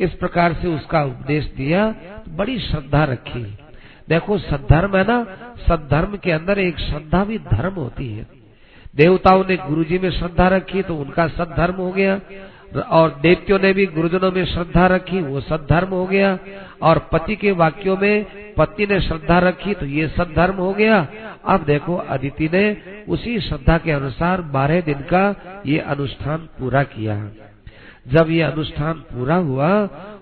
इस प्रकार से उसका उपदेश दिया तो बड़ी श्रद्धा रखी। देखो, सद्धर्म है ना, सद्धर्म के अंदर एक श्रद्धा भी धर्म होती है। देवताओं ने गुरुजी में श्रद्धा रखी तो उनका सद्धर्म हो गया। और देवतियों ने भी गुरुजनों में श्रद्धा रखी, वो सद्धर्म हो गया। और पति के वाक्यों में पत्नी ने श्रद्धा रखी तो ये सद्धर्म हो गया। अब देखो, अदिति ने उसी श्रद्धा के अनुसार बारह दिन का ये अनुष्ठान पूरा किया। जब ये अनुष्ठान पूरा हुआ,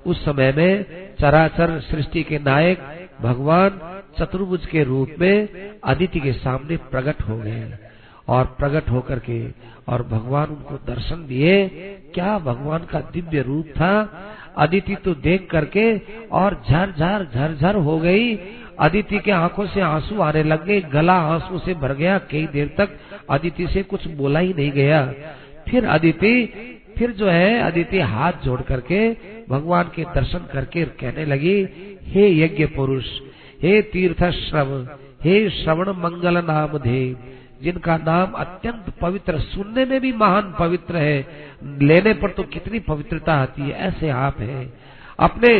उस समय में चराचर सृष्टि के नायक भगवान चतुर्भुज के रूप में अदिति के सामने प्रकट हो गए और प्रकट होकर के और भगवान उनको दर्शन दिए। क्या भगवान का दिव्य रूप था? अदिति तो देख करके और झर झर हो गई। अदिति के आँखों से आँसू आने लग गए, गला आँसू से भर गया। कई देर तक अदिति से कुछ बोला ही नहीं गया। फिर अदिति फिर जो है अदिति हाथ जोड़ करके भगवान के दर्शन करके कहने लगी, हे यज्ञ पुरुष, हे तीर्थ श्रव हे श्रवण मंगल नाम धे जिनका नाम अत्यंत पवित्र, सुनने में भी महान पवित्र है, लेने पर तो कितनी पवित्रता आती है, ऐसे आप हैं। अपने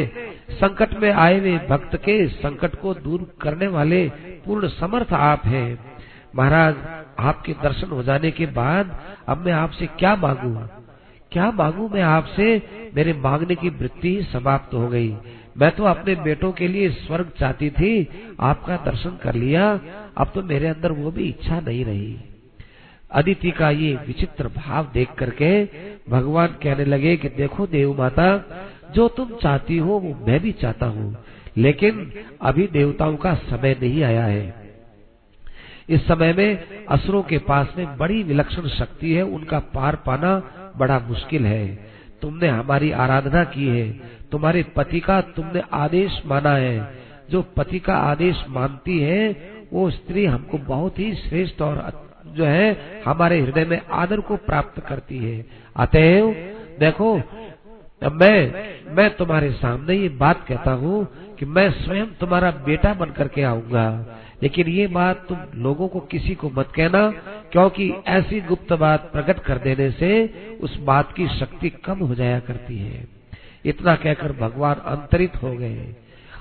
संकट में आए हुए भक्त के संकट को दूर करने वाले पूर्ण समर्थ आप हैं। महाराज, आपके दर्शन हो जाने के बाद अब मैं आपसे क्या मांगू? क्या मांगू मैं आपसे मेरे मांगने की वृत्ति समाप्त हो गई। मैं तो अपने बेटों के लिए स्वर्ग चाहती थी, आपका दर्शन कर लिया, अब तो मेरे अंदर वो भी इच्छा नहीं रही। अदिति का ये विचित्र भाव देख करके भगवान कहने लगे कि देखो देव माता, जो तुम चाहती हो वो मैं भी चाहता हूँ, लेकिन अभी देवताओं का समय नहीं आया है। इस समय में असुरों के पास में बड़ी विलक्षण शक्ति है, उनका पार पाना बड़ा मुश्किल है। तुमने हमारी आराधना की है। तुम्हारे पति का तुमने आदेश माना है। जो पति का आदेश मानती है, वो स्त्री हमको बहुत ही श्रेष्ठ और जो है, हमारे हृदय में आदर को प्राप्त करती है। अतएव, देखो मैं मैं तुम्हारे सामने ये बात कहता हूँ कि मैं स्वयं तुम्हारा बेटा बन करके आऊँगा। लेकिन ये बात तुम लोगों को किसी को मत कहना, क्योंकि ऐसी गुप्त बात प्रकट कर देने से उस बात की शक्ति कम हो जाया करती है। इतना कहकर भगवान अंतरित हो गए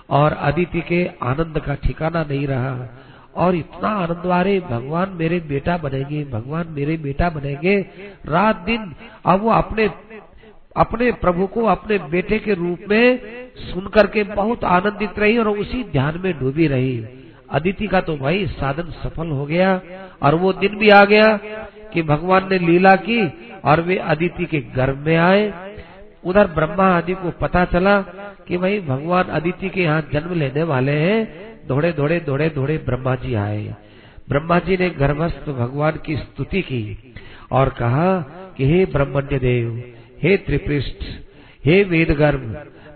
और अदिति के आनंद का ठिकाना नहीं रहा। और इतना आनंद वारे भगवान मेरे बेटा बनेंगे, भगवान मेरे बेटा बनेंगे, रात दिन अब वो अपने अपने प्रभु को अपने बेटे के रूप में सुन करके बहुत आनंदित रही और उसी ध्यान में डूबी रही। अदिति का तो भाई साधन सफल हो गया और वो दिन भी आ गया कि भगवान ने लीला की और वे अदिति के गर्भ में आए। उधर ब्रह्मा आदि को पता चला कि भाई भगवान अदिति के यहाँ जन्म लेने वाले हैं। दौड़े दौड़े दौड़े दौड़े ब्रह्मा जी आए। ब्रह्मा जी ने गर्भस्थ भगवान की स्तुति की और कहा कि हे ब्रह्मण्य देव हे त्रिपृष्ठ, हे वेद गर्भ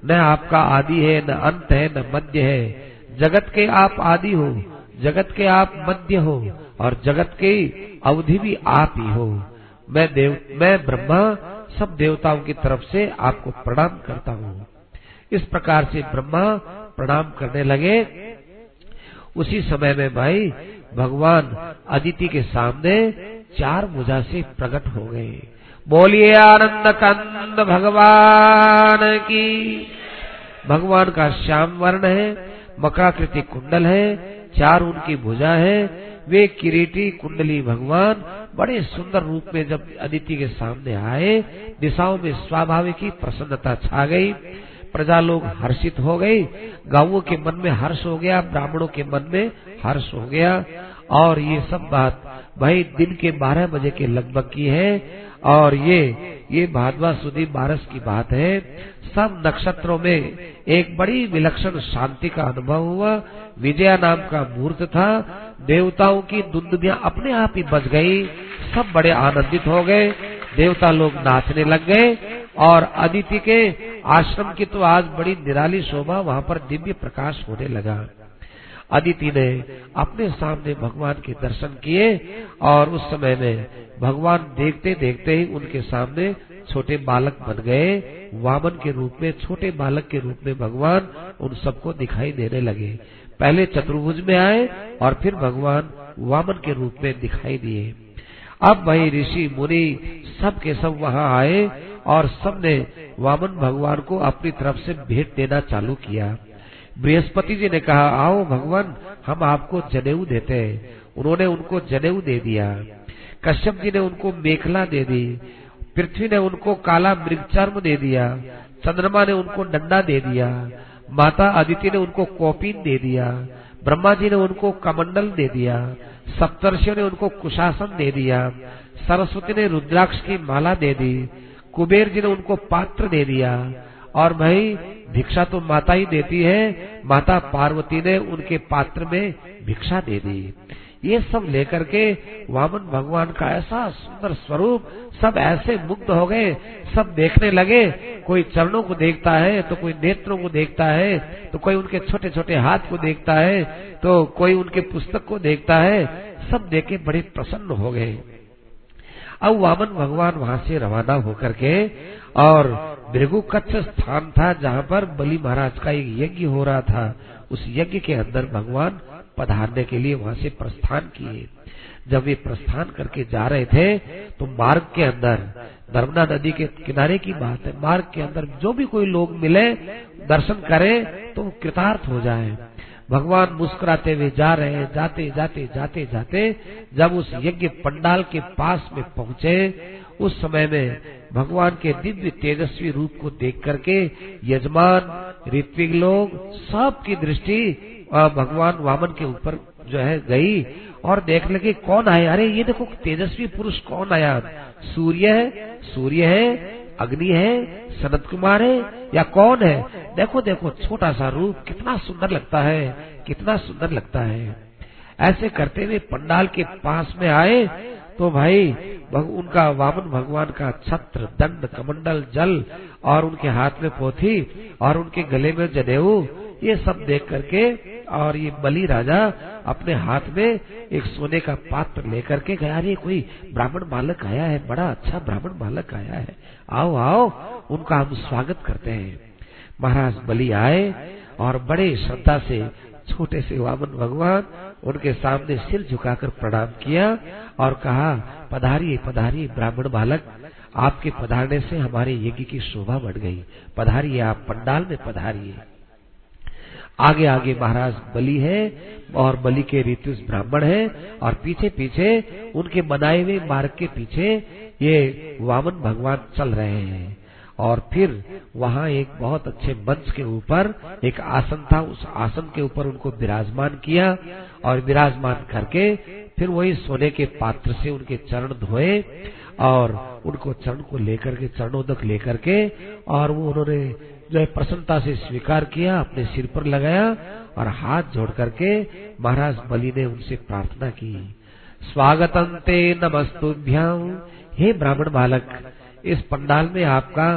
न आपका आदि है, न अंत है, न मध्य है। जगत के आप आदि हो, जगत के आप मध्य हो, और जगत के अवधि भी आप ही हो। मैं देव, मैं ब्रह्मा, सब देवताओं की तरफ़ से आपको प्रणाम करता हूँ। इस प्रकार से ब्रह्मा प्रणाम करने लगे। उसी समय में भाई, भगवान अदिति के सामने चार भुजा से प्रकट हो गए। बोलिए आनंद कंद भगवान की। भगवान का श्याम वर्ण है। मकराकृति कुंडल है, चार उनकी भुजा है, वे किरीटी कुंडली भगवान बड़े सुंदर रूप में जब अदिति के सामने आए, दिशाओं में स्वाभाविक ही प्रसन्नता छा गई। प्रजा लोग हर्षित हो गई गाँवों के मन में हर्ष हो गया, ब्राह्मणों के मन में हर्ष हो गया। और ये सब बात भाई दिन के बारह बजे के लगभग की है। और ये ये भादवा सुधी बारस की बात है। सब नक्षत्रों में एक बड़ी विलक्षण शांति का अनुभव हुआ। विजया नाम का मुहूर्त था। देवताओं की दुंदुबिया अपने आप ही बच गई। सब बड़े आनंदित हो गए। देवता लोग नाचने लग गए और अदिति के आश्रम की तो आज बड़ी निराली शोभा वहाँ पर दिव्य प्रकाश होने लगा। अदिति ने अपने सामने भगवान के दर्शन किए और उस समय में भगवान देखते देखते ही उनके सामने छोटे बालक बन गए। वामन के रूप में, छोटे बालक के रूप में भगवान उन सबको दिखाई देने लगे। पहले चतुर्भुज में आए और फिर भगवान वामन के रूप में दिखाई दिए। अब भाई ऋषि, मुनि सब के सब वहाँ आए और सबने वामन भगवान को अपनी तरफ़ से भेंट देना चालू किया। बृहस्पति जी ने कहा, आओ भगवान, हम आपको जनेऊ देते हैं। उन्होंने उनको जनेऊ दे दिया। कश्यप जी ने उनको मेखला दे दी। पृथ्वी ने उनको काला मृगचर्म दे दिया। चंद्रमा ने उनको डंडा दे दिया। माता अदिति ने उनको कॉपिन दे दिया। ब्रह्मा जी ने उनको कमंडल दे दिया। सप्तर्षियों ने उनको कुशासन दे दिया। सरस्वती ने रुद्राक्ष की माला दे दी। कुबेर जी ने उनको पात्र दे दिया। और भाई, भिक्षा तो माता ही देती है। माता पार्वती ने उनके पात्र में भिक्षा दे दी। ये सब लेकर के वामन भगवान का ऐसा सुंदर स्वरूप सब ऐसे मुग्ध हो गए। सब देखने लगे, कोई चरणों को देखता है तो कोई नेत्रों को देखता है तो कोई उनके छोटे छोटे हाथ को देखता है तो कोई उनके पुस्तक को देखता है। सब देखे बड़े प्रसन्न हो गए। अब वामन भगवान वहाँ से रवाना होकर के और भृगु कच्छ स्थान था जहाँ पर बलि महाराज का एक यज्ञ हो रहा था। उस यज्ञ के अंदर भगवान पधारने के लिए वहाँ से प्रस्थान किए। जब वे प्रस्थान करके जा रहे थे तो मार्ग के अंदर, नर्मदा नदी के किनारे की बात है, मार्ग के अंदर जो भी कोई लोग मिले, दर्शन करें तो कृतार्थ हो जाए। भगवान मुस्कुराते हुए जा रहे हैं, जाते जाते जाते जाते, जब उस यज्ञ पंडाल के पास में पहुँचे, उस समय में भगवान के दिव्य तेजस्वी रूप को देख करके यजमान, ऋत्विक लोग, सबकी दृष्टि भगवान वामन के ऊपर जो है गई और देख लगे, कौन आए अरे, ये देखो, तेजस्वी पुरुष कौन आया? सूर्य है सूर्य है अग्नि है, सनत कुमार है, या कौन है? देखो देखो, छोटा सा रूप कितना सुंदर लगता है, कितना सुंदर लगता है। ऐसे करते हुए पंडाल के पास में आए तो भाई उनका वामन भगवान का छत्र, दंड, कमंडल, जल, और उनके हाथ में पोथी, और उनके गले में जनेऊ, ये सब देख करके और ये बलि राजा अपने हाथ में एक सोने का पात्र लेकर के गया। अरे, कोई ब्राह्मण बालक आया है, बड़ा अच्छा ब्राह्मण बालक आया है। आओ आओ, उनका हम स्वागत करते हैं। महाराज बलि आए और बड़े श्रद्धा से, छोटे से वामन भगवान उनके सामने सिर झुकाकर प्रणाम किया और कहा, पधारिए पधारिए ब्राह्मण बालक। आपके पधारने से हमारे यज्ञ की शोभा बढ़ गई। पधारिए, आप पंडाल में पधारिए। आगे आगे महाराज बलि है और बलि के ऋतु ब्राह्मण है और पीछे पीछे उनके बनाए हुए मार्ग के पीछे ये वामन भगवान चल रहे हैं। और फिर वहाँ एक बहुत अच्छे मंच के ऊपर, एक आसन था, उस आसन के ऊपर उनको विराजमान किया और विराजमान करके फिर वही सोने के पात्र से उनके चरण धोए और उनको चरण को लेकर के चरणोदक लेकर के और वो उन्होंने जो है प्रसन्नता से स्वीकार किया, अपने सिर पर लगाया और हाथ जोड़ करके महाराज बलि ने उनसे प्रार्थना की। स्वागतम ते नमस्तुभ्याम हे ब्राह्मण बालक, इस पंडाल में आपका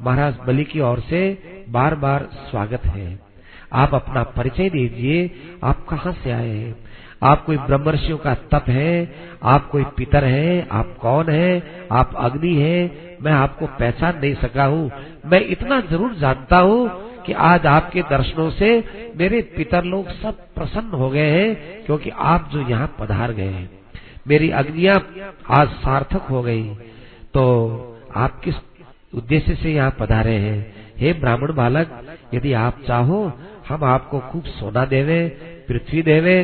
महाराज बलि की ओर से बार बार स्वागत है। आप अपना परिचय दीजिए, आप कहाँ से आए हैं? आप कोई ब्रह्मर्षियों का तप है, आप कोई पितर है, आप कौन है, आप अग्नि है, मैं आपको पहचान नहीं सका हूँ। मैं इतना ज़रूर जानता हूँ कि आज आपके दर्शनों से मेरे पितर लोग सब प्रसन्न हो गए हैं, क्योंकि आप जो यहाँ पधार गए हैं। मेरी अग्निया आज सार्थक हो गई। तो आप किस उद्देश्य से यहाँ पधारे हैं? हे ब्राह्मण बालक, यदि आप चाहो, हम आपको खूब सोना देवे पृथ्वी देवे,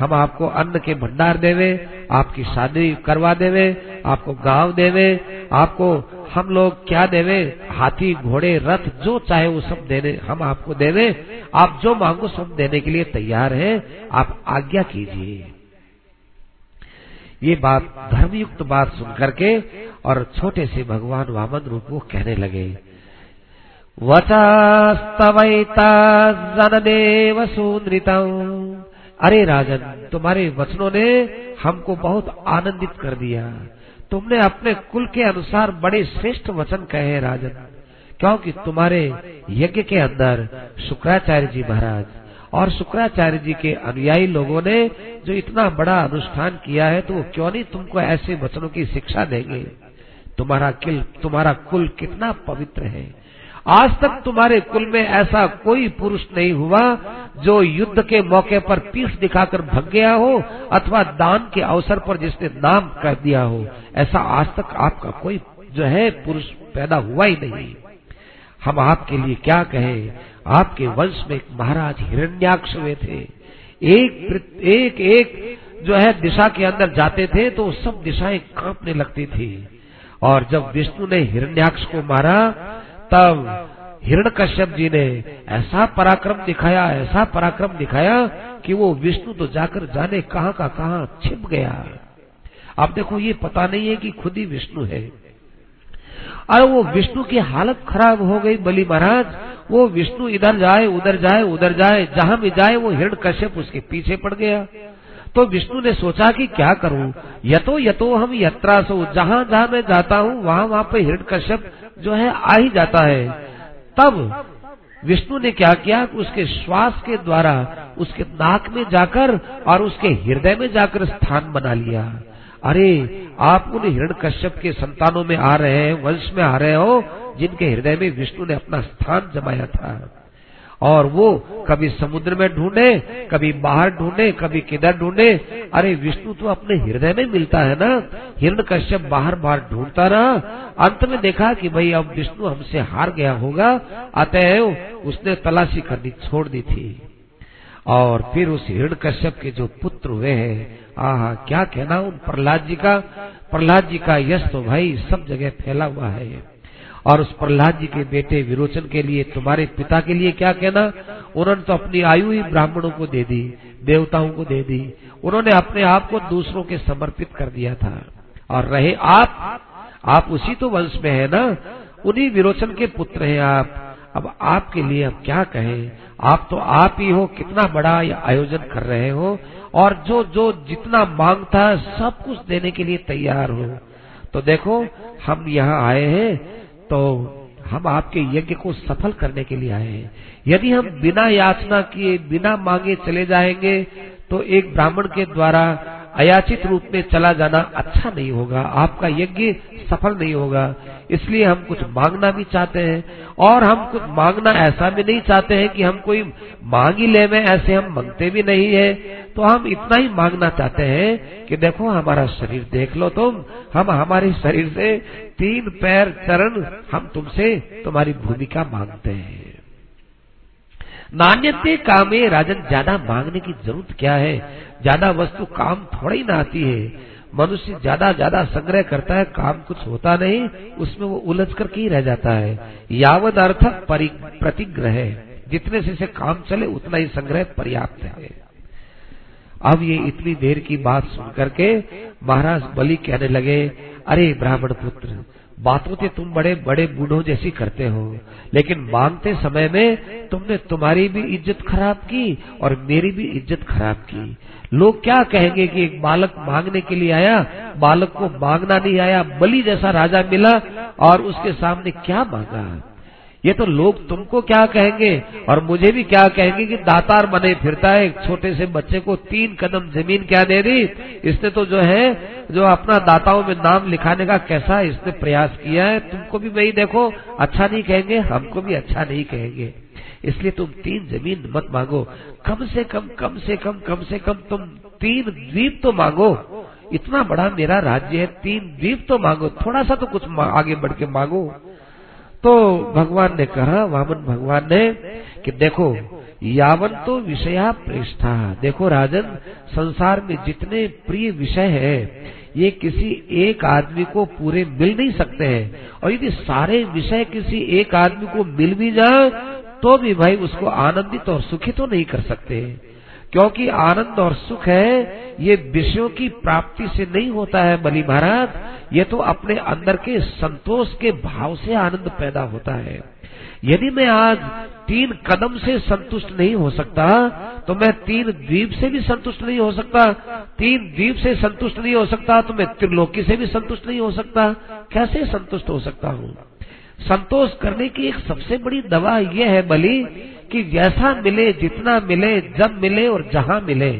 हम आपको अन्न के भंडार देवे, आपकी शादी करवा देवे, आपको गाँव देवे, आपको हम लोग क्या देवे, हाथी, घोड़े, रथ, जो चाहे वो सब देने, हम आपको देवे। आप जो मांगो सब देने के लिए तैयार हैं, आप आज्ञा कीजिए। ये बात धर्मयुक्त बात सुन करके और छोटे से भगवान वामन रूप को कहने लगे। वचास्तवैता जनदेव सुनृतम अरे राजन, तुम्हारे वचनों ने हमको बहुत आनंदित कर दिया। तुमने अपने कुल के अनुसार बड़े श्रेष्ठ वचन कहे राजन, क्योंकि तुम्हारे यज्ञ के अंदर शुक्राचार्य जी महाराज और शुक्राचार्य जी के अनुयायी लोगों ने जो इतना बड़ा अनुष्ठान किया है तो वो क्यों नहीं तुमको ऐसे वचनों की शिक्षा देंगे? तुम्हारा किल, तुम्हारा कुल कितना पवित्र है। आज तक तुम्हारे कुल में ऐसा कोई पुरुष नहीं हुआ जो युद्ध के मौके पर पीस दिखाकर भग गया हो अथवा दान के अवसर पर जिसने नाम कर दिया हो। ऐसा आज तक आपका कोई जो है पुरुष पैदा हुआ ही नहीं। हम आपके लिए क्या कहें? आपके वंश में एक महाराज हिरण्याक्ष हुए थे। एक एक एक जो है दिशा के अंदर जाते थे तो सब दिशाएँ कांपने लगती थी। और जब विष्णु ने हिरण्याक्ष को मारा तब हिरण कश्यप जी ने ऐसा पराक्रम दिखाया, ऐसा पराक्रम दिखाया कि वो विष्णु तो जाकर जाने कहाँ का कहाँ छिप गया। अब देखो, ये पता नहीं है कि खुद ही विष्णु है। और वो विष्णु की हालत खराब हो गई बलि महाराज। वो विष्णु इधर जाए, उधर जाए उधर जाए, जहाँ भी जाए, वो हिरण कश्यप उसके पीछे पड़ गया। तो विष्णु ने सोचा कि क्या करूँ? यतो यतो हम यात्रा सो जहाँ जहाँ मैं जाता हूँ, वहाँ वहाँ पे हिरण कश्यप जो है, आ ही जाता है। तब विष्णु ने क्या किया कि उसके श्वास के द्वारा उसके नाक में जाकर और उसके हृदय में जाकर स्थान बना लिया। अरे, आप उन हिरण कश्यप के संतानों में आ रहे हैं, वंश में आ रहे हो, जिनके हृदय में विष्णु ने अपना स्थान जमाया था। और वो कभी समुद्र में ढूंढे, कभी बाहर ढूंढे, कभी किधर ढूंढे। अरे विष्णु तो अपने हृदय में मिलता है ना। हिरण कश्यप बाहर बाहर ढूंढता रहा। अंत में देखा कि भाई अब विष्णु हमसे हार गया होगा। अतएव उसने तलाशी करनी छोड़ दी थी। और फिर उस हिरण कश्यप के जो पुत्र हुए हैं, आह, क्या कहना उन प्रहलाद जी का? प्रहलाद जी का यश तो भाई सब जगह फैला हुआ है। और उस प्रहलाद जी के बेटे विरोचन के लिए, तुम्हारे पिता के लिए क्या कहना? उन्होंने तो अपनी आयु ही ब्राह्मणों को दे दी, देवताओं को दे दी। उन्होंने अपने आप को दूसरों के समर्पित कर दिया था। और रहे आप आप उसी तो वंश में है ना? उन्हीं विरोचन के पुत्र हैं आप। अब आपके लिए अब क्या कहें? आप तो आप ही हो, कितना बड़ा ये आयोजन कर रहे हो। और जो जो जितना माँगता है, सब कुछ देने के लिए तैयार हो। तो देखो, हम यहाँ आए हैं तो हम आपके यज्ञ को सफल करने के लिए आए हैं। यदि हम बिना याचना किए, बिना मांगे चले जाएँगे तो एक ब्राह्मण के द्वारा अयाचित रूप में चला जाना अच्छा नहीं होगा, आपका यज्ञ सफल नहीं होगा। इसलिए हम कुछ मांगना भी चाहते हैं, और हम कुछ मांगना ऐसा भी नहीं चाहते हैं कि हम कोई मांगी ले में ऐसे हम मांगते भी नहीं है। तो हम इतना ही मांगना चाहते हैं कि देखो हमारा शरीर देख लो तुम, हम हमारे शरीर से तीन पैर चरण हम तुमसे तुम्हारी भूमिका मांगते हैं। नान्यते कामे राजन ज़्यादा मांगने की ज़रूरत क्या है? ज़्यादा वस्तु काम थोड़ा ही ना आती है। मनुष्य ज़्यादा ज़्यादा संग्रह करता है काम कुछ होता नहीं उसमें वो उलझ कर ही रह जाता है। यावत अर्थ प्रतिग्रह जितने से, से काम चले उतना ही संग्रह पर्याप्त है। अब ये इतनी देर की बात सुन करके महाराज बलि कहने लगे अरे ब्राह्मण पुत्र बातों से तुम बड़े बड़े बूढ़ों जैसी करते हो। लेकिन मांगते समय में तुमने तुम्हारी भी इज़्ज़त खराब की और मेरी भी इज़्ज़त खराब की। लोग क्या कहेंगे कि एक बालक मांगने के लिए आया, बालक को मांगना नहीं आया, बलि जैसा राजा मिला और उसके सामने क्या मांगा? ये तो लोग तुमको क्या कहेंगे? और मुझे भी क्या कहेंगे कि दातार बने फिरता है छोटे से बच्चे को तीन कदम ज़मीन क्या दे दी? इसने तो जो है, जो अपना दाताओं में नाम लिखाने का कैसा इसने प्रयास किया है? तुमको भी वही देखो अच्छा नहीं कहेंगे, हमको भी अच्छा नहीं कहेंगे। इसलिए तुम तीन ज़मीन मत मांगो। कम से कम कम से कम कम से कम तुम तीन द्वीप तो मांगो। इतना बड़ा मेरा राज्य है, तीन द्वीप तो मांगो। थोड़ा सा तो कुछ आगे बढ़ के मांगो। तो भगवान ने कहा, वामन भगवान ने, कि देखो, यावन तो विषया प्रेष्ठा। देखो राजन, संसार में जितने प्रिय विषय है, ये किसी एक आदमी को पूरे मिल नहीं सकते हैं। और यदि सारे विषय किसी एक आदमी को मिल भी जाए तो भी भाई उसको आनंदित और सुखी तो नहीं कर सकते। क्योंकि आनंद और सुख है, ये विषयों की प्राप्ति से नहीं होता है बलि महाराज। ये तो अपने अंदर के संतोष के भाव से आनंद पैदा होता है। यदि मैं आज तीन कदम से संतुष्ट नहीं हो सकता तो मैं तीन द्वीप से भी संतुष्ट नहीं हो सकता। तीन द्वीप से संतुष्ट नहीं हो सकता तो मैं त्रिलोकी से भी संतुष्ट नहीं हो सकता। कैसे संतुष्ट हो सकता हूँ? संतोष करने की एक सबसे बड़ी दवा यह है बलि कि जैसा मिले, जितना मिले, जब मिले और जहाँ मिले,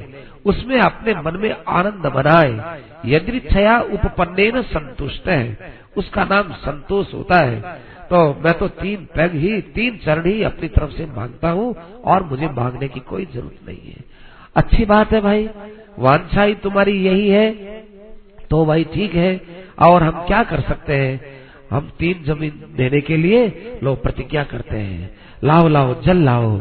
उसमें अपने मन में आनंद बनाए यदि छया उपपन्ने संतुष्ट है उसका नाम संतोष होता है। तो मैं तो तीन पैग ही, तीन चरण ही अपनी तरफ़ से माँगता हूँ और मुझे मांगने की कोई ज़रूरत नहीं है। अच्छी बात है भाई वांछा ही तुम्हारी यही है। तो भाई ठीक है, और हम क्या कर सकते हैं? हम तीन ज़मीन देने के लिए लोग प्रतिज्ञा करते हैं। लाओ लाओ, जल लाओ।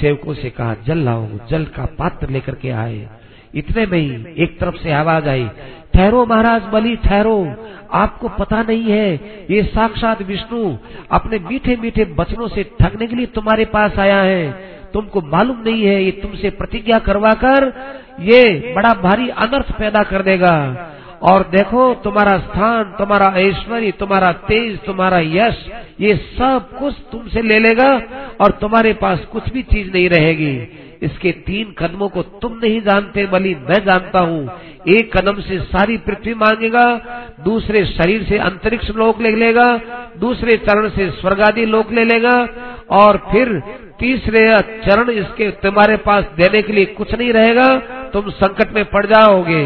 सेवकों से कहा, जल लाओ, जल का पात्र लेकर के आए। इतने में ही एक तरफ़ से आवाज़ आई, ठहरो महाराज, बलि, ठहरो। आपको पता नहीं है, ये साक्षात विष्णु अपने मीठे मीठे बचनों से ठगने के लिए तुम्हारे पास आया है। तुमको मालूम नहीं है, ये तुमसे प्रतिज्ञा करवा कर ये बड़ा भारी अनर्थ पैदा कर देगा। और देखो, तुम्हारा स्थान, तुम्हारा ऐश्वर्य, तुम्हारा तेज, तुम्हारा यश, ये सब कुछ तुमसे ले लेगा और तुम्हारे पास कुछ भी चीज़ नहीं रहेगी। इसके तीन कदमों को तुम नहीं जानते बली मैं जानता हूँ। एक कदम से सारी पृथ्वी मांगेगा, दूसरे शरीर से अंतरिक्ष लोक ले लेगा, दूसरे चरण से स्वर्गादि लोक ले लेगा, और फिर तीसरे चरण इसके तुम्हारे पास देने के लिए कुछ नहीं रहेगा। तुम संकट में पड़ जाओगे।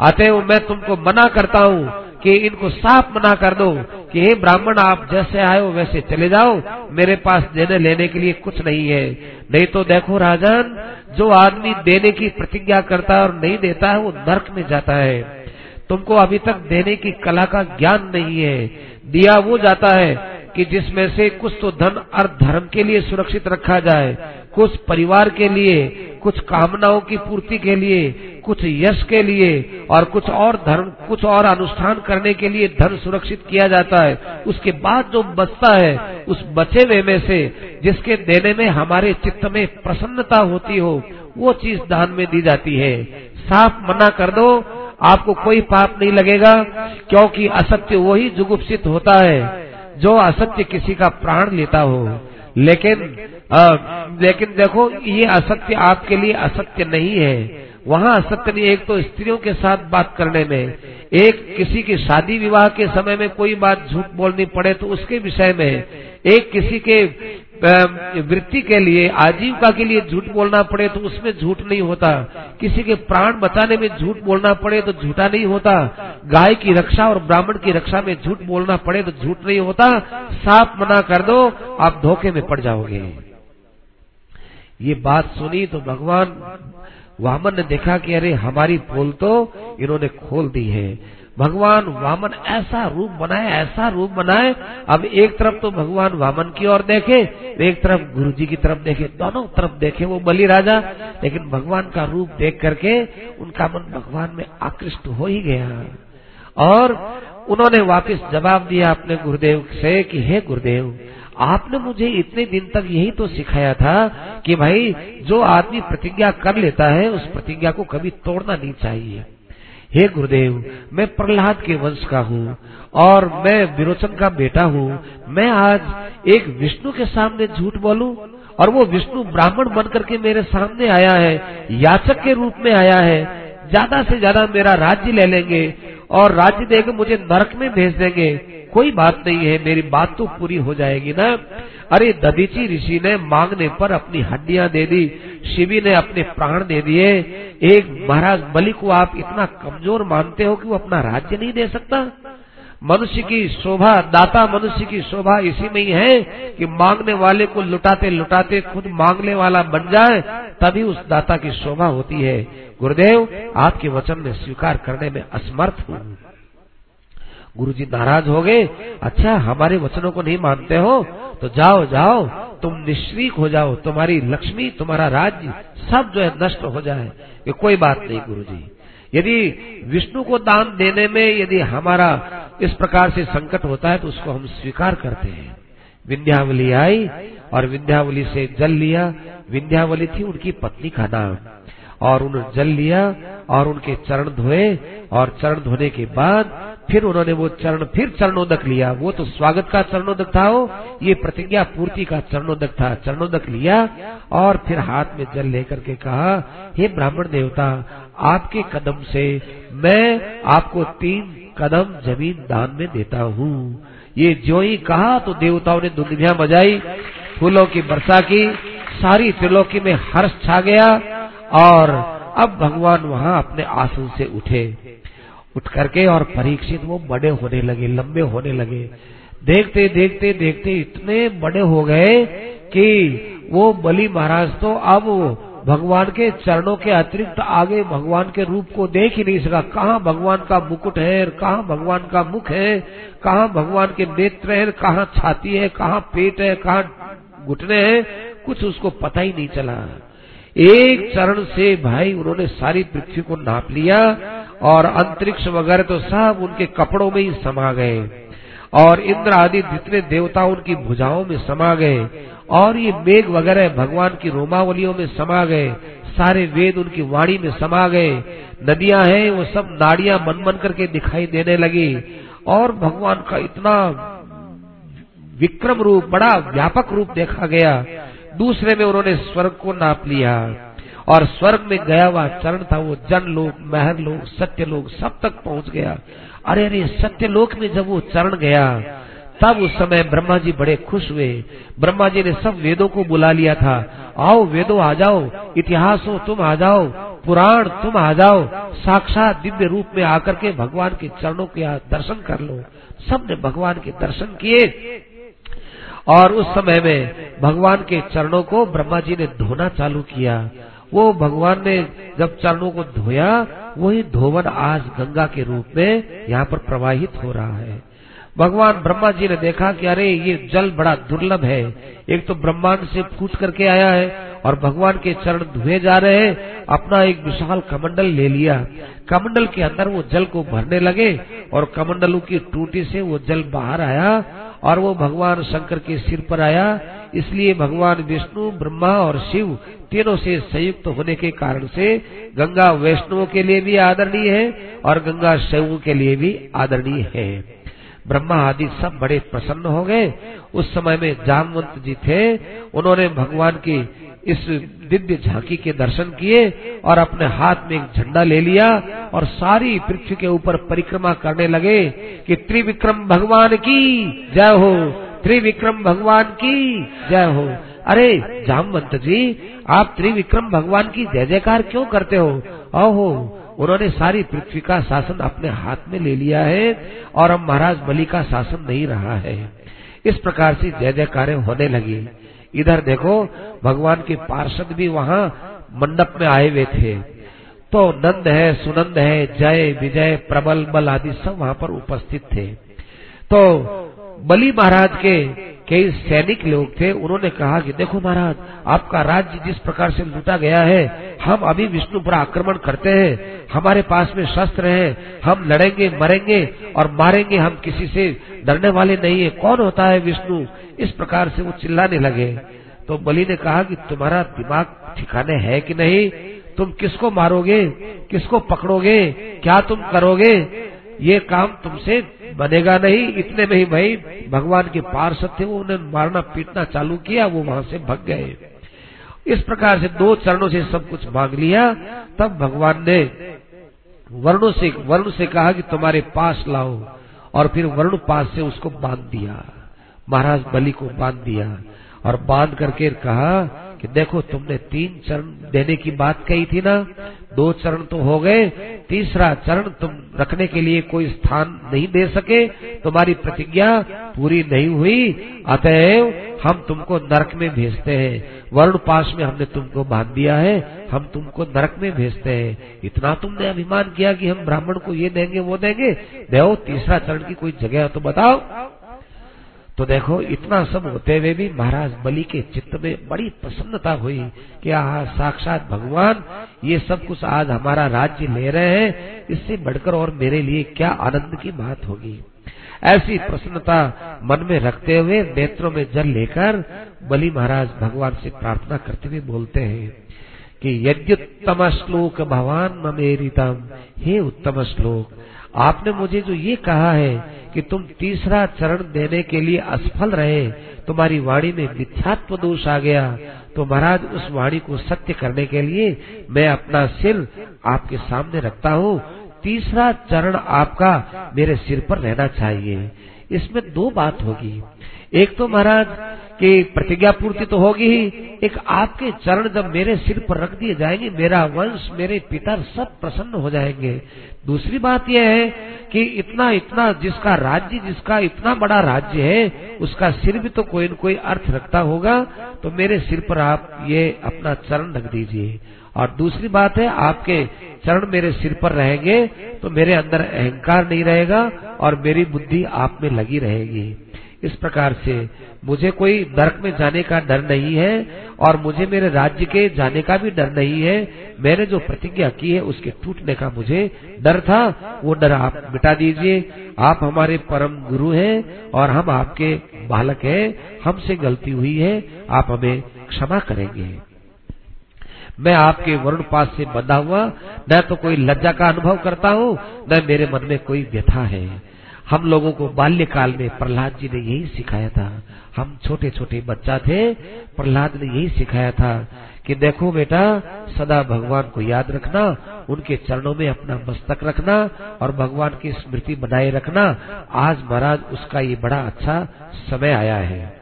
अतएव मैं तुमको मना करता हूँ। कि इनको साफ़ मना कर दो कि हे ब्राह्मण, आप जैसे आए हो वैसे चले जाओ। मेरे पास देने लेने के लिए कुछ नहीं है। नहीं तो देखो राजन, जो आदमी देने की प्रतिज्ञा करता है और नहीं देता है, वो नर्क में जाता है। तुमको अभी तक देने की कला का ज्ञान नहीं है। दिया वो जाता है कि जिसमें से कुछ तो धन और धर्म के लिए सुरक्षित रखा जाए। कुछ परिवार के लिए, कुछ कामनाओं की पूर्ति के लिए, कुछ यश के लिए और कुछ और धर्म, कुछ और अनुष्ठान करने के लिए धन सुरक्षित किया जाता है। उसके बाद जो बचता है, उस बचे हुए में से, जिसके देने में हमारे चित्त में प्रसन्नता होती हो, वो चीज़ दान में दी जाती है। साफ़ मना कर दो, आपको कोई पाप नहीं लगेगा, क्योंकि असत्य वही जुगुप्सित होता है, जो असत्य किसी का प्राण लेता हो। लेकिन आ, लेकिन देखो ये असत्य आपके लिए असत्य नहीं है। वहाँ नहीं। एक तो स्त्रियों के साथ बात करने में, एक किसी की शादी विवाह के समय में कोई बात झूठ बोलनी पड़े तो उसके विषय में, एक किसी के वृत्ति के लिए, आजीविका के लिए झूठ बोलना पड़े तो उसमें झूठ नहीं होता। किसी के प्राण बचाने में झूठ बोलना पड़े तो झूठा नहीं होता। गाय की रक्षा और ब्राह्मण की रक्षा में झूठ बोलना पड़े तो झूठ नहीं होता। साफ़ मना कर दो, आप धोखे में पड़ जाओगे। ये बात सुनी तो भगवान वामन ने देखा कि अरे हमारी पोल तो इन्होंने खोल दी है। भगवान वामन ऐसा रूप बनाए, ऐसा रूप बनाए। अब एक तरफ़ तो भगवान वामन की ओर देखे, एक तरफ़ गुरु जी की तरफ़ देखे, दोनों तरफ़ देखे वो बलि राजा। लेकिन भगवान का रूप देख करके उनका मन भगवान में आकृष्ट हो ही गया। और उन्होंने वापस जवाब दिया अपने गुरुदेव से कि, हे गुरुदेव आपने मुझे इतने दिन तक यही तो सिखाया था कि भाई, जो आदमी प्रतिज्ञा कर लेता है, उस प्रतिज्ञा को कभी तोड़ना नहीं चाहिए। हे गुरुदेव, मैं प्रहलाद के वंश का हूँ और मैं विरोचन का बेटा हूँ। मैं आज एक विष्णु के सामने झूठ बोलूँ और वो विष्णु ब्राह्मण बन करके मेरे सामने आया है, याचक के रूप में आया है। ज़्यादा से ज़्यादा मेरा राज्य ले लेंगे और राज्य देकर मुझे नरक में भेज देंगे। कोई बात नहीं है, मेरी बात तो पूरी हो जाएगी ना। अरे ददीची ऋषि ने मांगने पर अपनी हड्डियाँ दे दी, शिवी ने अपने प्राण दे दिए। एक महाराज बलि को आप इतना कमज़ोर मानते हो कि वो अपना राज्य नहीं दे सकता? मनुष्य की शोभा, दाता मनुष्य की शोभा इसी में ही है कि मांगने वाले को लुटाते लुटाते खुद मांगने वाला बन जाए, तभी उस दाता की शोभा होती है। गुरुदेव, आपके वचन में स्वीकार करने में असमर्थ हूँ। गुरु जी नाराज़ हो गए अच्छा हमारे वचनों को नहीं मानते हो तो जाओ जाओ, तुम निश्रीक हो जाओ, तुम्हारी लक्ष्मी, तुम्हारा राज्य सब जो है नष्ट हो जाए। ये कोई बात नहीं गुरु जी यदि विष्णु को दान देने में यदि हमारा इस प्रकार से संकट होता है तो उसको हम स्वीकार करते हैं। विंध्यावली आई और विंध्यावली से जल लिया। विंध्यावली थी उनकी पत्नी का नाम। और उन्होंने जल लिया और उनके चरण धोए और चरण धोने के बाद फिर उन्होंने वो चरण, फिर चरणोदक लिया। वो तो स्वागत का चरणोदक था वो। ये प्रतिज्ञा पूर्ति का चरणोदक था। चरणोदक लिया और फिर हाथ में जल लेकर के कहा, हे ब्राह्मण देवता, आपके कदम से मैं आपको तीन कदम ज़मीन दान में देता हूँ। ये जो ही कहा तो देवताओं ने दुनिया बजाई, फूलों की वर्षा की, सारी त्रिलोकी में हर्ष छा गया और अब भगवान वहाँ अपने आसन से उठे। उठ करके और परीक्षित वो बड़े होने लगे, लंबे होने लगे। देखते देखते देखते इतने बड़े हो गए कि वो बलि महाराज तो अब भगवान के चरणों के अतिरिक्त आगे भगवान के रूप को देख ही नहीं सका। कहाँ भगवान का मुकुट है, कहाँ भगवान का मुख है, कहाँ भगवान के नेत्र है, कहाँ छाती है, कहाँ पेट है, कहाँ घुटने हैं, कुछ उसको पता ही नहीं चला। एक चरण से भाई उन्होंने सारी पृथ्वी को नाप लिया और अंतरिक्ष वगैरह तो सब उनके कपड़ों में ही समा गए। और इंद्र आदि जितने देवता उनकी भुजाओं में समा गए। और ये मेघ वगैरह भगवान की रोमावलियों में समा गए। सारे वेद उनकी वाणी में समा गए। नदियाँ हैं, वो सब नाड़ियाँ मन मन करके दिखाई देने लगी। और भगवान का इतना विक्रम रूप, बड़ा व्यापक रूप देखा गया। दूसरे में उन्होंने स्वर्ग को नाप लिया। और स्वर्ग में गया हुआ चरण था वो जन लोग महर लोग, सत्य लोग, सब तक पहुँच गया। अरे अरे, सत्य लोक में जब वो चरण गया, तब उस समय ब्रह्मा जी बड़े खुश हुए। ब्रह्मा जी ने सब वेदों को बुला लिया था। आओ, वेदों आ जाओ, इतिहास हो तुम आ जाओ, पुराण तुम आ जाओ, साक्षात दिव्य रूप में आकर के भगवान के चरणों के दर्शन कर लो। सबने भगवान के दर्शन किए। और उस समय में भगवान के चरणों को ब्रह्मा जी ने धोना चालू किया। वो भगवान ने जब चरणों को धोया, वही धोवन आज गंगा के रूप में यहाँ पर प्रवाहित हो रहा है। भगवान ब्रह्मा जी ने देखा कि अरे, ये जल बड़ा दुर्लभ है। एक तो ब्रह्मांड से फूट करके आया है और भगवान के चरण धुए जा रहे हैं। अपना एक विशाल कमंडल ले लिया। कमंडल के अंदर वो जल को भरने लगे और कमंडलों की टूटी से वो जल बाहर आया और वो भगवान शंकर के सिर पर आया। इसलिए भगवान विष्णु, ब्रह्मा और शिव तीनों से संयुक्त होने के कारण से गंगा वैष्णव के लिए भी आदरणीय है और गंगा शैवों के लिए भी आदरणीय है। ब्रह्मा आदि सब बड़े प्रसन्न हो गए। उस समय में जामवंत जी थे। उन्होंने भगवान की इस दिव्य झांकी के दर्शन किए और अपने हाथ में एक झंडा ले लिया और सारी पृथ्वी के ऊपर परिक्रमा करने लगे कि त्रिविक्रम भगवान की जय हो, त्रिविक्रम भगवान की जय हो। अरे, जामवंत जी, आप त्रिविक्रम भगवान की जय जयकार क्यों करते हो? ओहो, उन्होंने सारी पृथ्वी का शासन अपने हाथ में ले लिया है और अब महाराज बलि का शासन नहीं रहा है। इस प्रकार से जय जयकार होने लगी। इधर देखो, भगवान के पार्षद भी वहाँ मंडप में आए हुए थे। तो नंद है, सुनंद है, जय, विजय, प्रबल, बल आदि सब वहाँ पर उपस्थित थे। तो बलि महाराज के कई सैनिक लोग थे, उन्होंने कहा कि देखो महाराज, आपका राज्य जिस प्रकार से लूटा गया है, हम अभी विष्णु पर आक्रमण करते हैं, हमारे पास में शस्त्र हैं, हम लड़ेंगे, मरेंगे और मारेंगे, हम किसी से डरने वाले नहीं है। कौन होता है विष्णु? इस प्रकार से वो चिल्लाने लगे। तो बलि ने कहा कि तुम्हारा दिमाग ठिकाने है कि नहीं? तुम किसको मारोगे? किसको पकड़ोगे? क्या तुम करोगे? ये काम तुमसे बनेगा नहीं। इतने में ही भाई भगवान के पार्षद थे उन्हें मारना, पीटना चालू किया, वो वहाँ से भग गए। इस प्रकार से दो चरणों से सब कुछ मांग लिया। तब भगवान ने वरुण से वरुण से कहा कि तुम्हारे पास लाओ, और फिर वरुण पास से उसको बाँध दिया। महाराज बलि को बाँध दिया और बाँध करके कहा कि देखो, तुमने तीन चरण देने की बात कही थी ना? दो चरण तो हो गए। तीसरा चरण तुम रखने के लिए कोई स्थान नहीं दे सके। तुम्हारी प्रतिज्ञा पूरी नहीं हुई। अतएव हम तुमको नरक में भेजते हैं। वरुण पास में हमने तुमको बाँध दिया है। हम तुमको नरक में भेजते हैं। इतना तुमने अभिमान किया कि हम ब्राह्मण को ये देंगे, वो देंगे। देव तीसरा चरण की कोई जगह तो बताओ। तो देखो, इतना सब होते हुए भी महाराज बलि के चित्त में बड़ी प्रसन्नता हुई कि आज साक्षात भगवान, ये सब कुछ आज हमारा राज्य ले रहे हैं, इससे बढ़कर और मेरे लिए क्या आनंद की बात होगी? ऐसी प्रसन्नता मन में रखते हुए नेत्रों में जल लेकर बलि महाराज भगवान से प्रार्थना करते हुए बोलते हैं कि यद्युत्तम श्लोक भगवान मेरितम हे उत्तम श्लोक आपने मुझे जो ये कहा है कि तुम तीसरा चरण देने के लिए असफल रहे, तुम्हारी वाणी में मिथ्यात्व दोष आ गया तो महाराज उस वाणी को सत्य करने के लिए मैं अपना सिर आपके सामने रखता हूँ। तीसरा चरण आपका मेरे सिर पर रहना चाहिए। इसमें दो बात होगी। एक तो महाराज कि प्रतिज्ञा पूर्ति तो होगी ही। एक आपके चरण जब मेरे सिर पर रख दिए जाएँगे, मेरा वंश, मेरे पिता सब प्रसन्न हो जाएँगे। दूसरी बात यह है कि इतना इतना जिसका राज्य, जिसका इतना बड़ा राज्य है, उसका सिर भी तो कोई न कोई अर्थ रखता होगा। तो मेरे सिर पर आप ये अपना चरण रख दीजिए। और दूसरी बात है, आपके चरण मेरे सिर पर रहेंगे तो मेरे अंदर अहंकार नहीं रहेगा और मेरी बुद्धि आप में लगी रहेगी। इस प्रकार से। मुझे कोई नरक में जाने का डर नहीं है और मुझे मेरे राज्य के जाने का भी डर नहीं है। मैंने जो प्रतिज्ञा की है, उसके टूटने का मुझे डर था। वो डर आप मिटा दीजिए। आप हमारे परम गुरु हैं और हम आपके बालक हैं। हमसे गलती हुई है। आप हमें क्षमा करेंगे। मैं आपके वरुण पास से बंधा हुआ, न तो कोई लज्जा का अनुभव करता हूँ, न मेरे मन में कोई व्यथा है। हम लोगों को बाल्यकाल में प्रहलाद जी ने यही सिखाया था। हम छोटे छोटे बच्चा थे, प्रहलाद ने यही सिखाया था कि देखो बेटा, सदा भगवान को याद रखना, उनके चरणों में अपना मस्तक रखना और भगवान की स्मृति बनाए रखना। आज महाराज उसका ये बड़ा अच्छा समय आया है।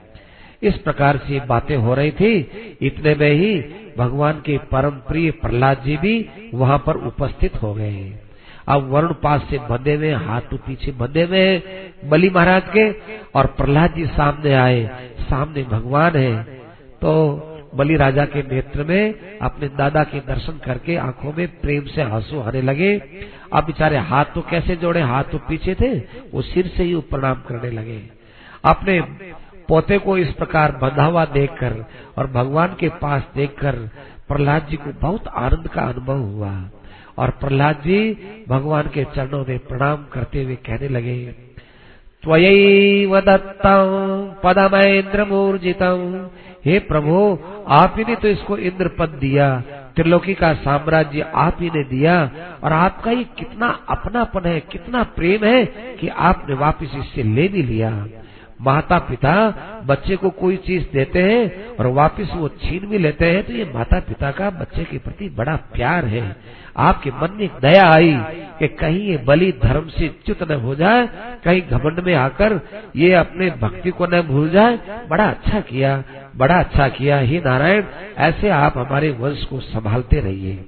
इस प्रकार से बातें हो रही थी। इतने में ही भगवान के परम प्रिय प्रहलाद जी भी वहाँ पर उपस्थित हो गए। अब वरुण पास से बंधे हुए, हाथ तो पीछे बंधे हुए बलि महाराज के, और प्रहलाद जी सामने आए, सामने भगवान है। तो बलि राजा के नेत्र में अपने दादा के दर्शन करके आँखों में प्रेम से आँसू आने लगे। अब बेचारे हाथ तो कैसे जोड़े, हाथ तो पीछे थे, वो सिर से ही प्रणाम करने लगे। अपने पोते को इस प्रकार बंधा हुआ देखकर और भगवान के पास देखकर प्रहलाद जी को बहुत आनंद का अनुभव हुआ। और प्रहलाद जी भगवान के चरणों में प्रणाम करते हुए कहने लगे त्वयैव दत्तम इंद्र मूर्जितम हे प्रभु आप ही ने तो इसको इंद्र पद दिया, त्रिलोकी का साम्राज्य आप ही ने दिया, और आपका ये कितना अपनापन है, कितना प्रेम है कि आपने वापिस इससे ले भी लिया। माता पिता बच्चे को कोई चीज़ देते हैं और वापस वो छीन भी लेते हैं तो ये माता पिता का बच्चे के प्रति बड़ा प्यार है। आपके मन में दया आई कि कहीं ये बलि धर्म से च्युत न हो जाए, कहीं घमंड में आकर ये अपने भक्ति को न भूल जाए। बड़ा अच्छा किया, बड़ा अच्छा किया। ही नारायण, ऐसे आप हमारे वंश को संभालते रहिए।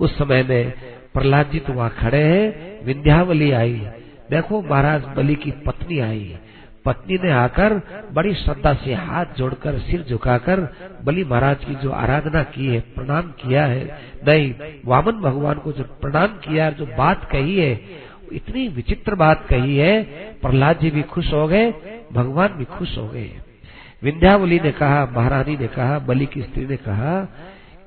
उस समय में प्रहलाद जी तो वहाँ खड़े हैं, विंध्यावली आई। देखो, महाराज बलि की पत्नी आई। पत्नी ने आकर बड़ी श्रद्धा से हाथ जोड़कर सिर झुकाकर बलि महाराज की जो आराधना की है, प्रणाम किया है। नहीं, वामन भगवान को जो प्रणाम किया जो बात कही है, इतनी विचित्र बात कही है, प्रहलाद जी भी खुश हो गए, भगवान भी खुश हो गए। विंध्यावली ने कहा, महारानी ने कहा, बलि की स्त्री ने कहा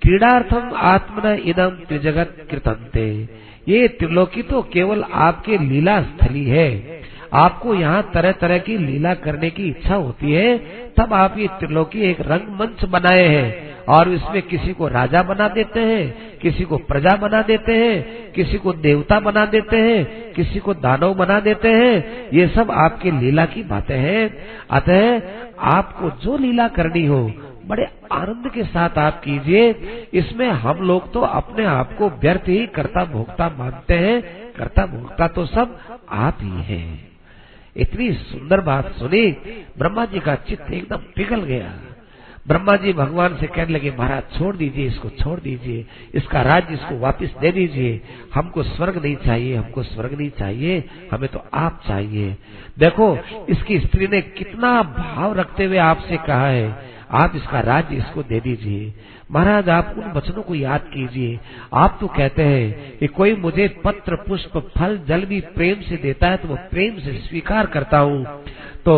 क्रीडार्थम आत्मना इदम त्रिजगत कृतंते ये त्रिलोकी तो केवल आपके लीला स्थली है। आपको यहाँ तरह तरह की लीला करने की इच्छा होती है, तब आप ये त्रिलोकी एक रंगमंच बनाए हैं और इसमें किसी को राजा बना देते हैं, किसी को प्रजा बना देते हैं, किसी को देवता बना देते हैं, किसी को दानव बना देते हैं, ये सब आपके लीला की बातें हैं। अतः आपको जो लीला करनी हो बड़े आनंद के साथ आप कीजिए। इसमें हम लोग तो अपने आप को व्यर्थ ही करता भोगता मानते हैं। करता भोगता तो सब आप ही हैं। इतनी सुंदर बात सुनी, ब्रह्मा जी का चित्त एकदम पिघल गया। ब्रह्मा जी भगवान से कहने लगे, महाराज, छोड़ दीजिए, इसको छोड़ दीजिए, इसका राज्य इसको वापस दे दीजिए। हमको स्वर्ग नहीं चाहिए, हमको स्वर्ग नहीं चाहिए, हमें तो आप चाहिए। देखो, इसकी स्त्री ने कितना भाव रखते हुए आपसे कहा है। आप इसका राज्य इसको दे दीजिए। महाराज, आप उन वचनों को याद कीजिए। आप तो कहते हैं कि कोई मुझे पत्र, पुष्प, फल, जल भी प्रेम से देता है तो वो प्रेम से स्वीकार करता हूँ। तो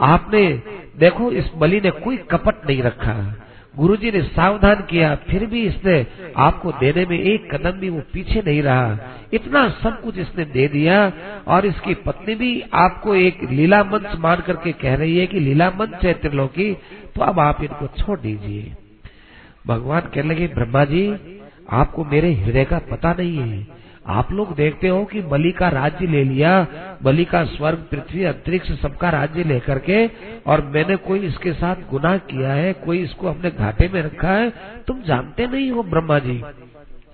आपने, देखो, इस बलि ने कोई कपट नहीं रखा। गुरुजी ने सावधान किया, फिर भी इसने आपको देने में एक कदम भी वो पीछे नहीं रहा। इतना सब कुछ इसने दे दिया और इसकी पत्नी भी आपको एक लीला मंच मान करके कह रही है कि लीला मंच है त्रिलोकी तो अब आप इनको छोड़ दीजिए। भगवान कहने लगे, ब्रह्मा जी, आपको मेरे हृदय का पता नहीं है। आप लोग देखते हो कि बलि का राज्य ले लिया, बलि का स्वर्ग, पृथ्वी, अंतरिक्ष सबका राज्य लेकर के, और मैंने कोई इसके साथ गुनाह किया है, कोई इसको अपने घाटे में रखा है, तुम जानते नहीं हो ब्रह्मा जी।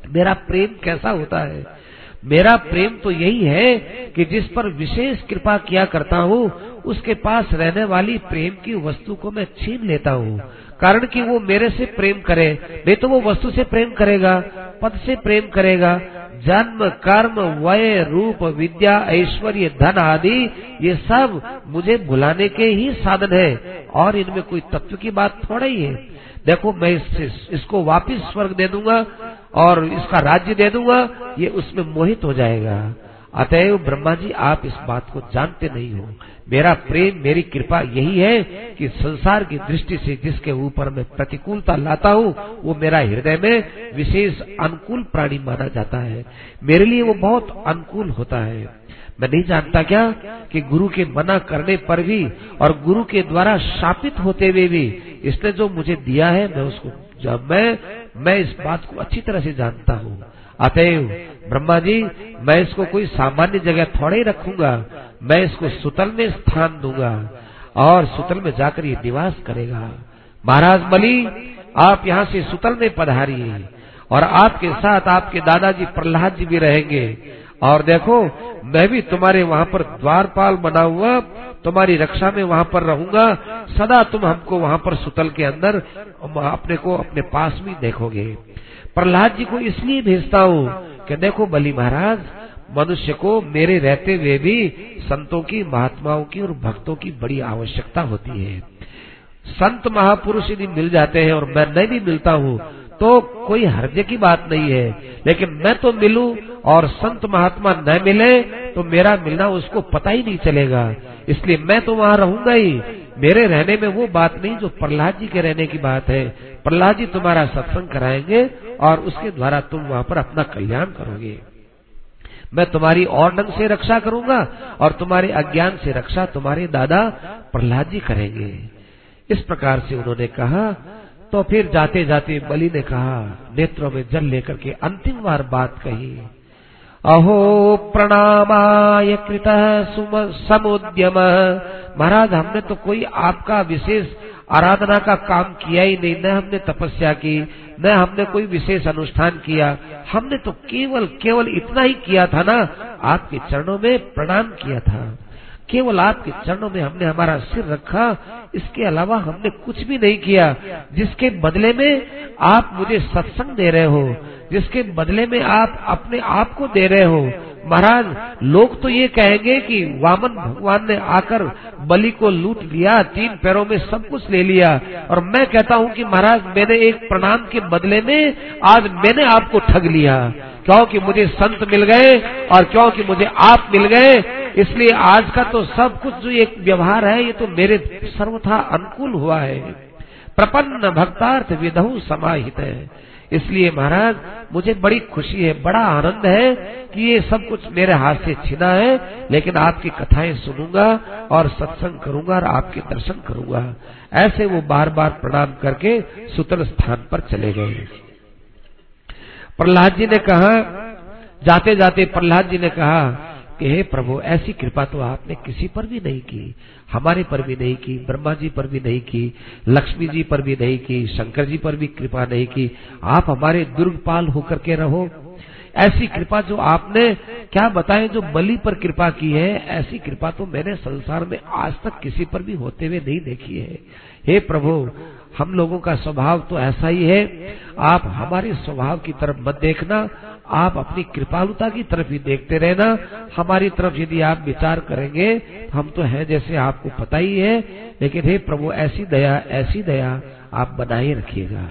मेरा प्रेम कैसा होता है? मेरा प्रेम तो यही है कि जिस पर विशेष कृपा किया करता हूँ, उसके पास रहने वाली प्रेम की वस्तु को मैं छीन लेता हूँ। कारण कि वो मेरे से प्रेम करे, नहीं तो वो वस्तु से प्रेम करेगा, पद से प्रेम करेगा जन्म कर्म वय रूप विद्या ऐश्वर्य धन आदि ये सब मुझे भुलाने के ही साधन है। और इनमें कोई तत्व की बात थोड़ा ही है। देखो मैं इस, इसको वापिस स्वर्ग दे दूँगा और इसका राज्य दे दूँगा ये उसमें मोहित हो जाएगा। अतएव ब्रह्मा जी आप इस बात को जानते नहीं हो। मेरा प्रेम, मेरी कृपा यही है कि संसार की दृष्टि से जिसके ऊपर मैं प्रतिकूलता लाता हूँ, वो मेरा हृदय में विशेष अनुकूल प्राणी माना जाता है। मेरे लिए वो बहुत अनुकूल होता है। मैं नहीं जानता क्या कि गुरु के मना करने पर भी और गुरु के द्वारा शापित होते हुए भी इसने जो मुझे दिया है, मैं उसको जब मैं मैं इस बात को अच्छी तरह से जानता हूँ। अतएव ब्रह्मा जी, मैं इसको कोई सामान्य जगह थोड़े ही रखूँगा। मैं इसको सुतल में स्थान दूँगा और सुतल में जाकर ये निवास करेगा। महाराज बलि, आप यहाँ से सुतल में पधारिए और आपके साथ आपके दादाजी प्रहलाद जी भी रहेंगे। और देखो, मैं भी तुम्हारे वहाँ पर द्वारपाल बना हुआ, तुम्हारी रक्षा में वहाँ पर रहूँगा, सदा तुम हमको वहाँ पर सुतल के अंदर अपने को अपने पास में देखोगे। प्रहलाद जी को इसलिए भेजता हूँ कि देखो बलि महाराज, मनुष्य को मेरे रहते हुए भी संतों की, महात्माओं की और भक्तों की बड़ी आवश्यकता होती है। संत महापुरुष यदि मिल जाते हैं और मैं नहीं भी मिलता हूँ तो कोई हर्ज की बात नहीं है। लेकिन मैं तो मिलूं और संत महात्मा न मिले तो मेरा मिलना उसको पता ही नहीं चलेगा। इसलिए मैं तो वहाँ रहूँगा ही। मेरे रहने में वो बात नहीं जो प्रहलाद जी के रहने की बात है। प्रहलाद जी तुम्हारा सत्संग कराएँगे और उसके द्वारा तुम वहाँ पर अपना कल्याण करोगे। मैं तुम्हारी और ढंग से रक्षा करूँगा और तुम्हारे अज्ञान से रक्षा तुम्हारे दादा प्रहलाद जी करेंगे। इस प्रकार से उन्होंने कहा तो फिर जाते जाते बलि ने कहा, नेत्रों में जल लेकर के अंतिम बार बात कही। अहो, प्रणामाय कृत समुद्यम। महाराज, हमने तो कोई आपका विशेष आराधना का काम किया ही नहीं, न हमने तपस्या की, न हमने कोई विशेष अनुष्ठान किया। हमने तो केवल केवल इतना ही किया था ना, आपके चरणों में प्रणाम किया था। केवल आपके चरणों में हमने हमारा सिर रखा, इसके अलावा हमने कुछ भी नहीं किया। जिसके बदले में आप मुझे सत्संग दे रहे हो, जिसके बदले में आप अपने आप को दे रहे हो। महाराज, लोग तो ये कहेंगे कि वामन भगवान ने आकर बलि को लूट लिया, तीन पैरों में सब कुछ ले लिया। और मैं कहता हूँ कि महाराज, मैंने एक प्रणाम के बदले में आज मैंने आपको ठग लिया। क्योंकि मुझे संत मिल गए और क्योंकि मुझे आप मिल गए, इसलिए आज का तो सब कुछ जो एक व्यवहार है, ये तो मेरे सर्वथा अनुकूल हुआ है। प्रपन्न भक्तार्थ विधु समाहित है। इसलिए महाराज, मुझे बड़ी खुशी है, बड़ा आनंद है कि ये सब कुछ मेरे हाथ से छिना है, लेकिन आपकी कथाएँ सुनूँगा और सत्संग करूँगा और आपके दर्शन करूँगा। ऐसे वो बार बार प्रणाम करके सुतल स्थान पर चले गए। प्रहलाद जी ने कहा, जाते जाते प्रहलाद जी ने कहा कि हे प्रभु, ऐसी कृपा तो आपने किसी पर भी नहीं की, हमारे पर भी नहीं की, ब्रह्मा जी पर भी नहीं की, लक्ष्मी जी पर भी नहीं की, शंकर जी पर भी कृपा नहीं की। आप हमारे दुर्गपाल होकर के रहो। ऐसी कृपा जो आपने, क्या बताएँ, जो बलि पर कृपा की है, ऐसी कृपा तो मैंने संसार में आज तक किसी पर भी होते हुए नहीं देखी है। हे प्रभु, हम लोगों का स्वभाव तो ऐसा ही है। आप हमारे स्वभाव की तरफ़ मत देखना, आप अपनी कृपालुता की तरफ़ ही देखते रहना। हमारी तरफ़ यदि आप विचार करेंगे, हम तो हैं जैसे आपको पता ही है, लेकिन हे प्रभु, ऐसी दया ऐसी दया आप बनाए रखिएगा।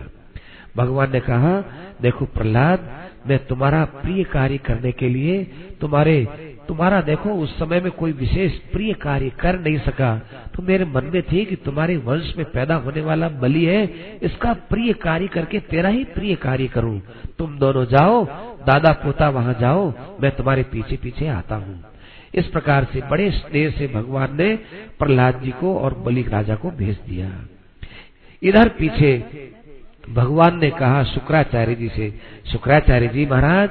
भगवान ने कहा, देखो प्रहलाद मैं तुम्हारा प्रिय कार्य करने के लिए तुम्हारे, तुम्हारा देखो, उस समय में कोई विशेष प्रिय कार्य कर नहीं सका। तो मेरे मन में थी कि तुम्हारे वंश में पैदा होने वाला बलि है, इसका प्रिय कार्य करके तेरा ही प्रिय कार्य करूँ। तुम दोनों जाओ, दादा पोता वहाँ जाओ, मैं तुम्हारे पीछे पीछे आता हूँ। इस प्रकार से बड़े स्नेह से भगवान ने प्रहलाद जी को और बलि राजा को भेज दिया। इधर पीछे भगवान ने कहा, शुक्राचार्य जी से, शुक्राचार्य जी महाराज,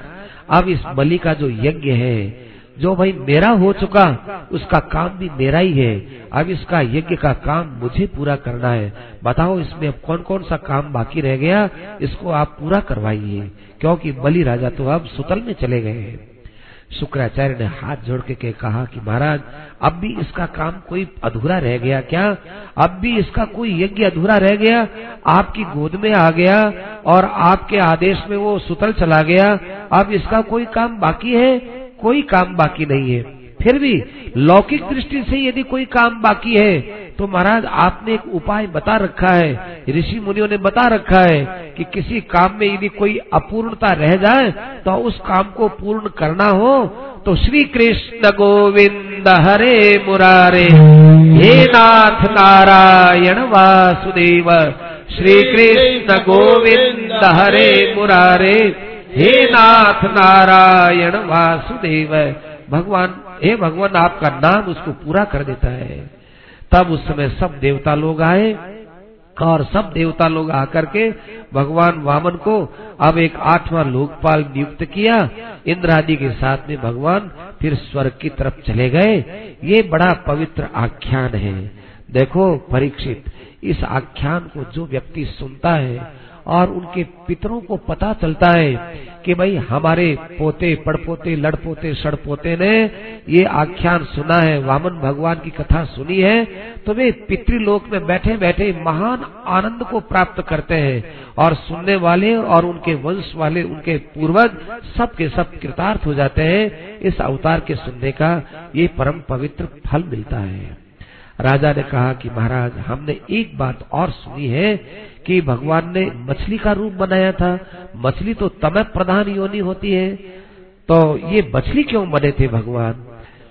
अब इस बलि का जो यज्ञ है, जो भाई मेरा हो चुका, उसका काम भी मेरा ही है। अब इसका यज्ञ का काम मुझे पूरा करना है। बताओ, इसमें कौन कौन सा काम बाकी रह गया, इसको आप पूरा करवाइए। क्योंकि बलि राजा तो अब सुतल में चले गए हैं। शुक्राचार्य ने हाथ जोड़ के, के कहा कि महाराज अब भी इसका काम कोई अधूरा रह गया क्या? अब भी इसका कोई यज्ञ अधूरा रह गया? आपकी गोद में आ गया और आपके आदेश में वो सुतल चला गया। अब इसका कोई काम बाकी है? कोई काम बाकी नहीं है। फिर भी लौकिक दृष्टि से यदि कोई काम बाकी है तो महाराज, आपने एक उपाय बता रखा है, ऋषि मुनियों ने बता रखा है कि किसी काम में यदि कोई अपूर्णता रह जाए तो उस काम को पूर्ण करना हो तो श्री कृष्ण गोविंद हरे मुरारे। हे नाथ नारायण वासुदेव, श्री कृष्ण गोविंद हरे मुरारे। हे नाथ नारायण वासुदेव, भगवान, हे भगवान, आपका नाम उसको पूरा कर देता है। तब उस समय सब देवता लोग आए और सब देवता लोग आकर के भगवान वामन को अब एक आठवां लोकपाल नियुक्त किया। इंद्र आदि के साथ में भगवान फिर स्वर्ग की तरफ़ चले गए। ये बड़ा पवित्र आख्यान है। देखो, परीक्षित, इस आख्यान को जो व्यक्ति सुनता है और उनके पितरों को पता चलता है कि भाई हमारे पोते, पड़पोते, लड़पोते, सड़पोते ने ये आख्यान सुना है, वामन भगवान की कथा सुनी है तो वे पितृलोक में बैठे बैठे महान आनंद को प्राप्त करते हैं और सुनने वाले और उनके वंश वाले, उनके पूर्वज सब के सब कृतार्थ हो जाते हैं। इस अवतार के सुनने का ये परम पवित्र फल मिलता है। राजा ने कहा कि महाराज, हमने एक बात और सुनी है कि भगवान ने मछली का रूप बनाया था। मछली तो तम प्रधान योनि होती है। तो ये मछली क्यों बने थे भगवान?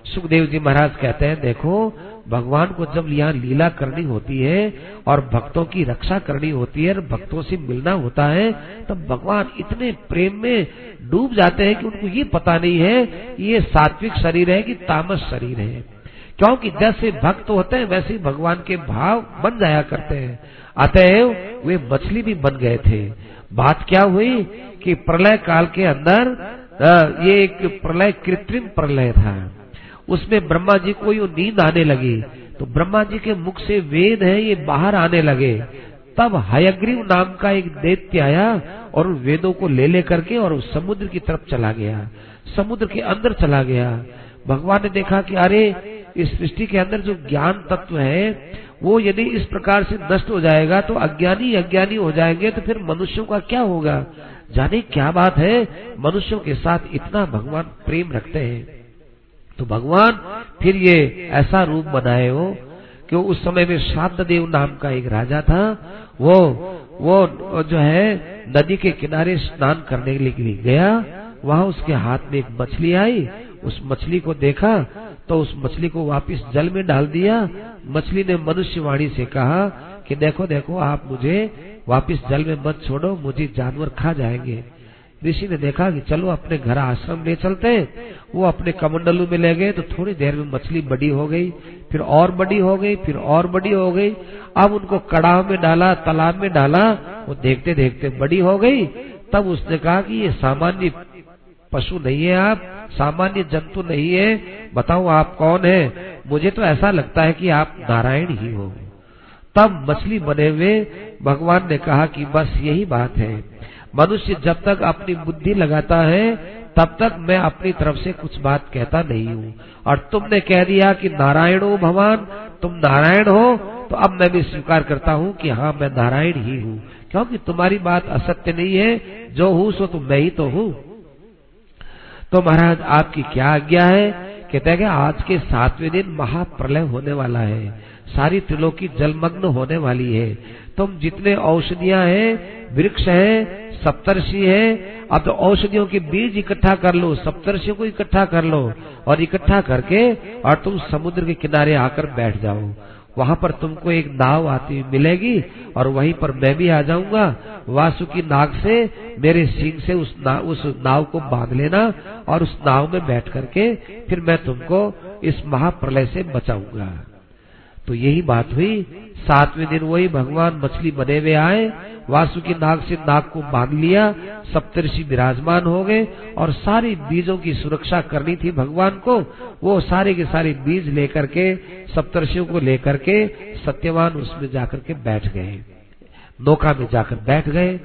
सुखदेव जी महाराज कहते हैं, देखो, भगवान को जब यहाँ लीला करनी होती है और भक्तों की रक्षा करनी होती है और भक्तों से मिलना होता है, तब भगवान इतने प्रेम में डूब जाते हैं कि उनको ये पता नहीं है ये सात्विक शरीर है कि तामस शरीर है। क्योंकि जैसे भक्त होते हैं, वैसे भगवान के भाव बन जाया करते हैं। अतएव वे मछली भी बन गए थे। बात क्या हुई कि प्रलय काल के अंदर ये एक प्रलय, कृत्रिम प्रलय था। उसमें ब्रह्मा जी को नींद आने लगी। तो ब्रह्मा जी के मुख से वेद है, ये बाहर आने लगे। तब हयग्रीव नाम का एक दैत्य आया और उन वेदों को ले लेकर के और समुद्र की तरफ़ चला गया। समुद्र के अंदर चला गया। भगवान ने देखा कि अरे इस सृष्टि के अंदर जो ज्ञान तत्व है, वो यदि इस प्रकार से नष्ट हो जाएगा तो अज्ञानी अज्ञानी हो जाएँगे तो फिर मनुष्यों का क्या होगा? जाने क्या बात है, मनुष्यों के साथ इतना भगवान प्रेम रखते हैं। तो भगवान फिर ये ऐसा रूप बनाए हो, कि उस समय में श्राद्ध देव नाम का एक राजा था, वो वो जो है, नदी के किनारे स्नान करने के लिए गया, वहाँ उसके हाथ में एक मछली आई, उस मछली को देखा तो उस मछली को वापस जल में डाल दिया। मछली ने मनुष्यवाणी से कहा कि देखो देखो, आप मुझे वापस जल में मत छोड़ो, मुझे जानवर खा जाएँगे। ऋषि ने देखा कि चलो अपने घर आश्रम ले चलते हैं। वो अपने कमंडलू में ले गए तो थोड़ी देर में मछली बड़ी हो गई, फिर और बड़ी हो गई, फिर और बड़ी हो गई। अब उनको कड़ाव में डाला, तालाब में डाला, वो देखते देखते बड़ी हो गई। तब उसने कहा कि ये सामान्य पशु नहीं है आप सामान्य जंतु नहीं है। बताओ आप कौन है? मुझे तो ऐसा लगता है कि आप नारायण ही हो तब मछली बने हुए, भगवान ने कहा कि बस यही बात है। मनुष्य जब तक अपनी बुद्धि लगाता है, तब तक मैं अपनी तरफ़ से कुछ बात कहता नहीं हूँ। और तुमने कह दिया कि नारायण हो भगवान, तुम नारायण हो तो अब मैं भी स्वीकार करता हूँ कि हाँ मैं नारायण ही हूँ। क्योंकि तुम्हारी बात असत्य नहीं है, जो हूँ, सो तो मैं ही तो हूँ। तो महाराज, आपकी क्या आज्ञा है? कहते हैं कि आज के सातवें दिन महाप्रलय होने वाला है। सारी त्रिलोकी जलमग्न होने वाली है। तुम जितने औषधियाँ हैं, वृक्ष है, सप्तर्षि है, अब तो औषधियों के बीज इकट्ठा कर लो, सप्तर्षियों को इकट्ठा कर लो और इकट्ठा करके, और तुम समुद्र के किनारे आकर बैठ जाओ। वहाँ पर तुमको एक नाव आती हुई मिलेगी और वहीं पर मैं भी आ जाऊँगा। वासुकी नाग से मेरे सिंह से उस ना, उस नाव को बाँध लेना और उस नाव में बैठ करके फिर मैं तुमको इस महाप्रलय से बचाऊँगा। तो यही बात हुई। सातवें दिन वही भगवान मछली बने हुए आए, वासुकी नाग से नाग को बाँध लिया, सप्तर्षि विराजमान हो गए और सारे बीजों की सुरक्षा करनी थी भगवान को। वो सारे के सारे बीज लेकर के, सप्तर्षियों को लेकर के, सत्यवान उसमें जाकर के बैठ गए। नौका में जाकर बैठ गए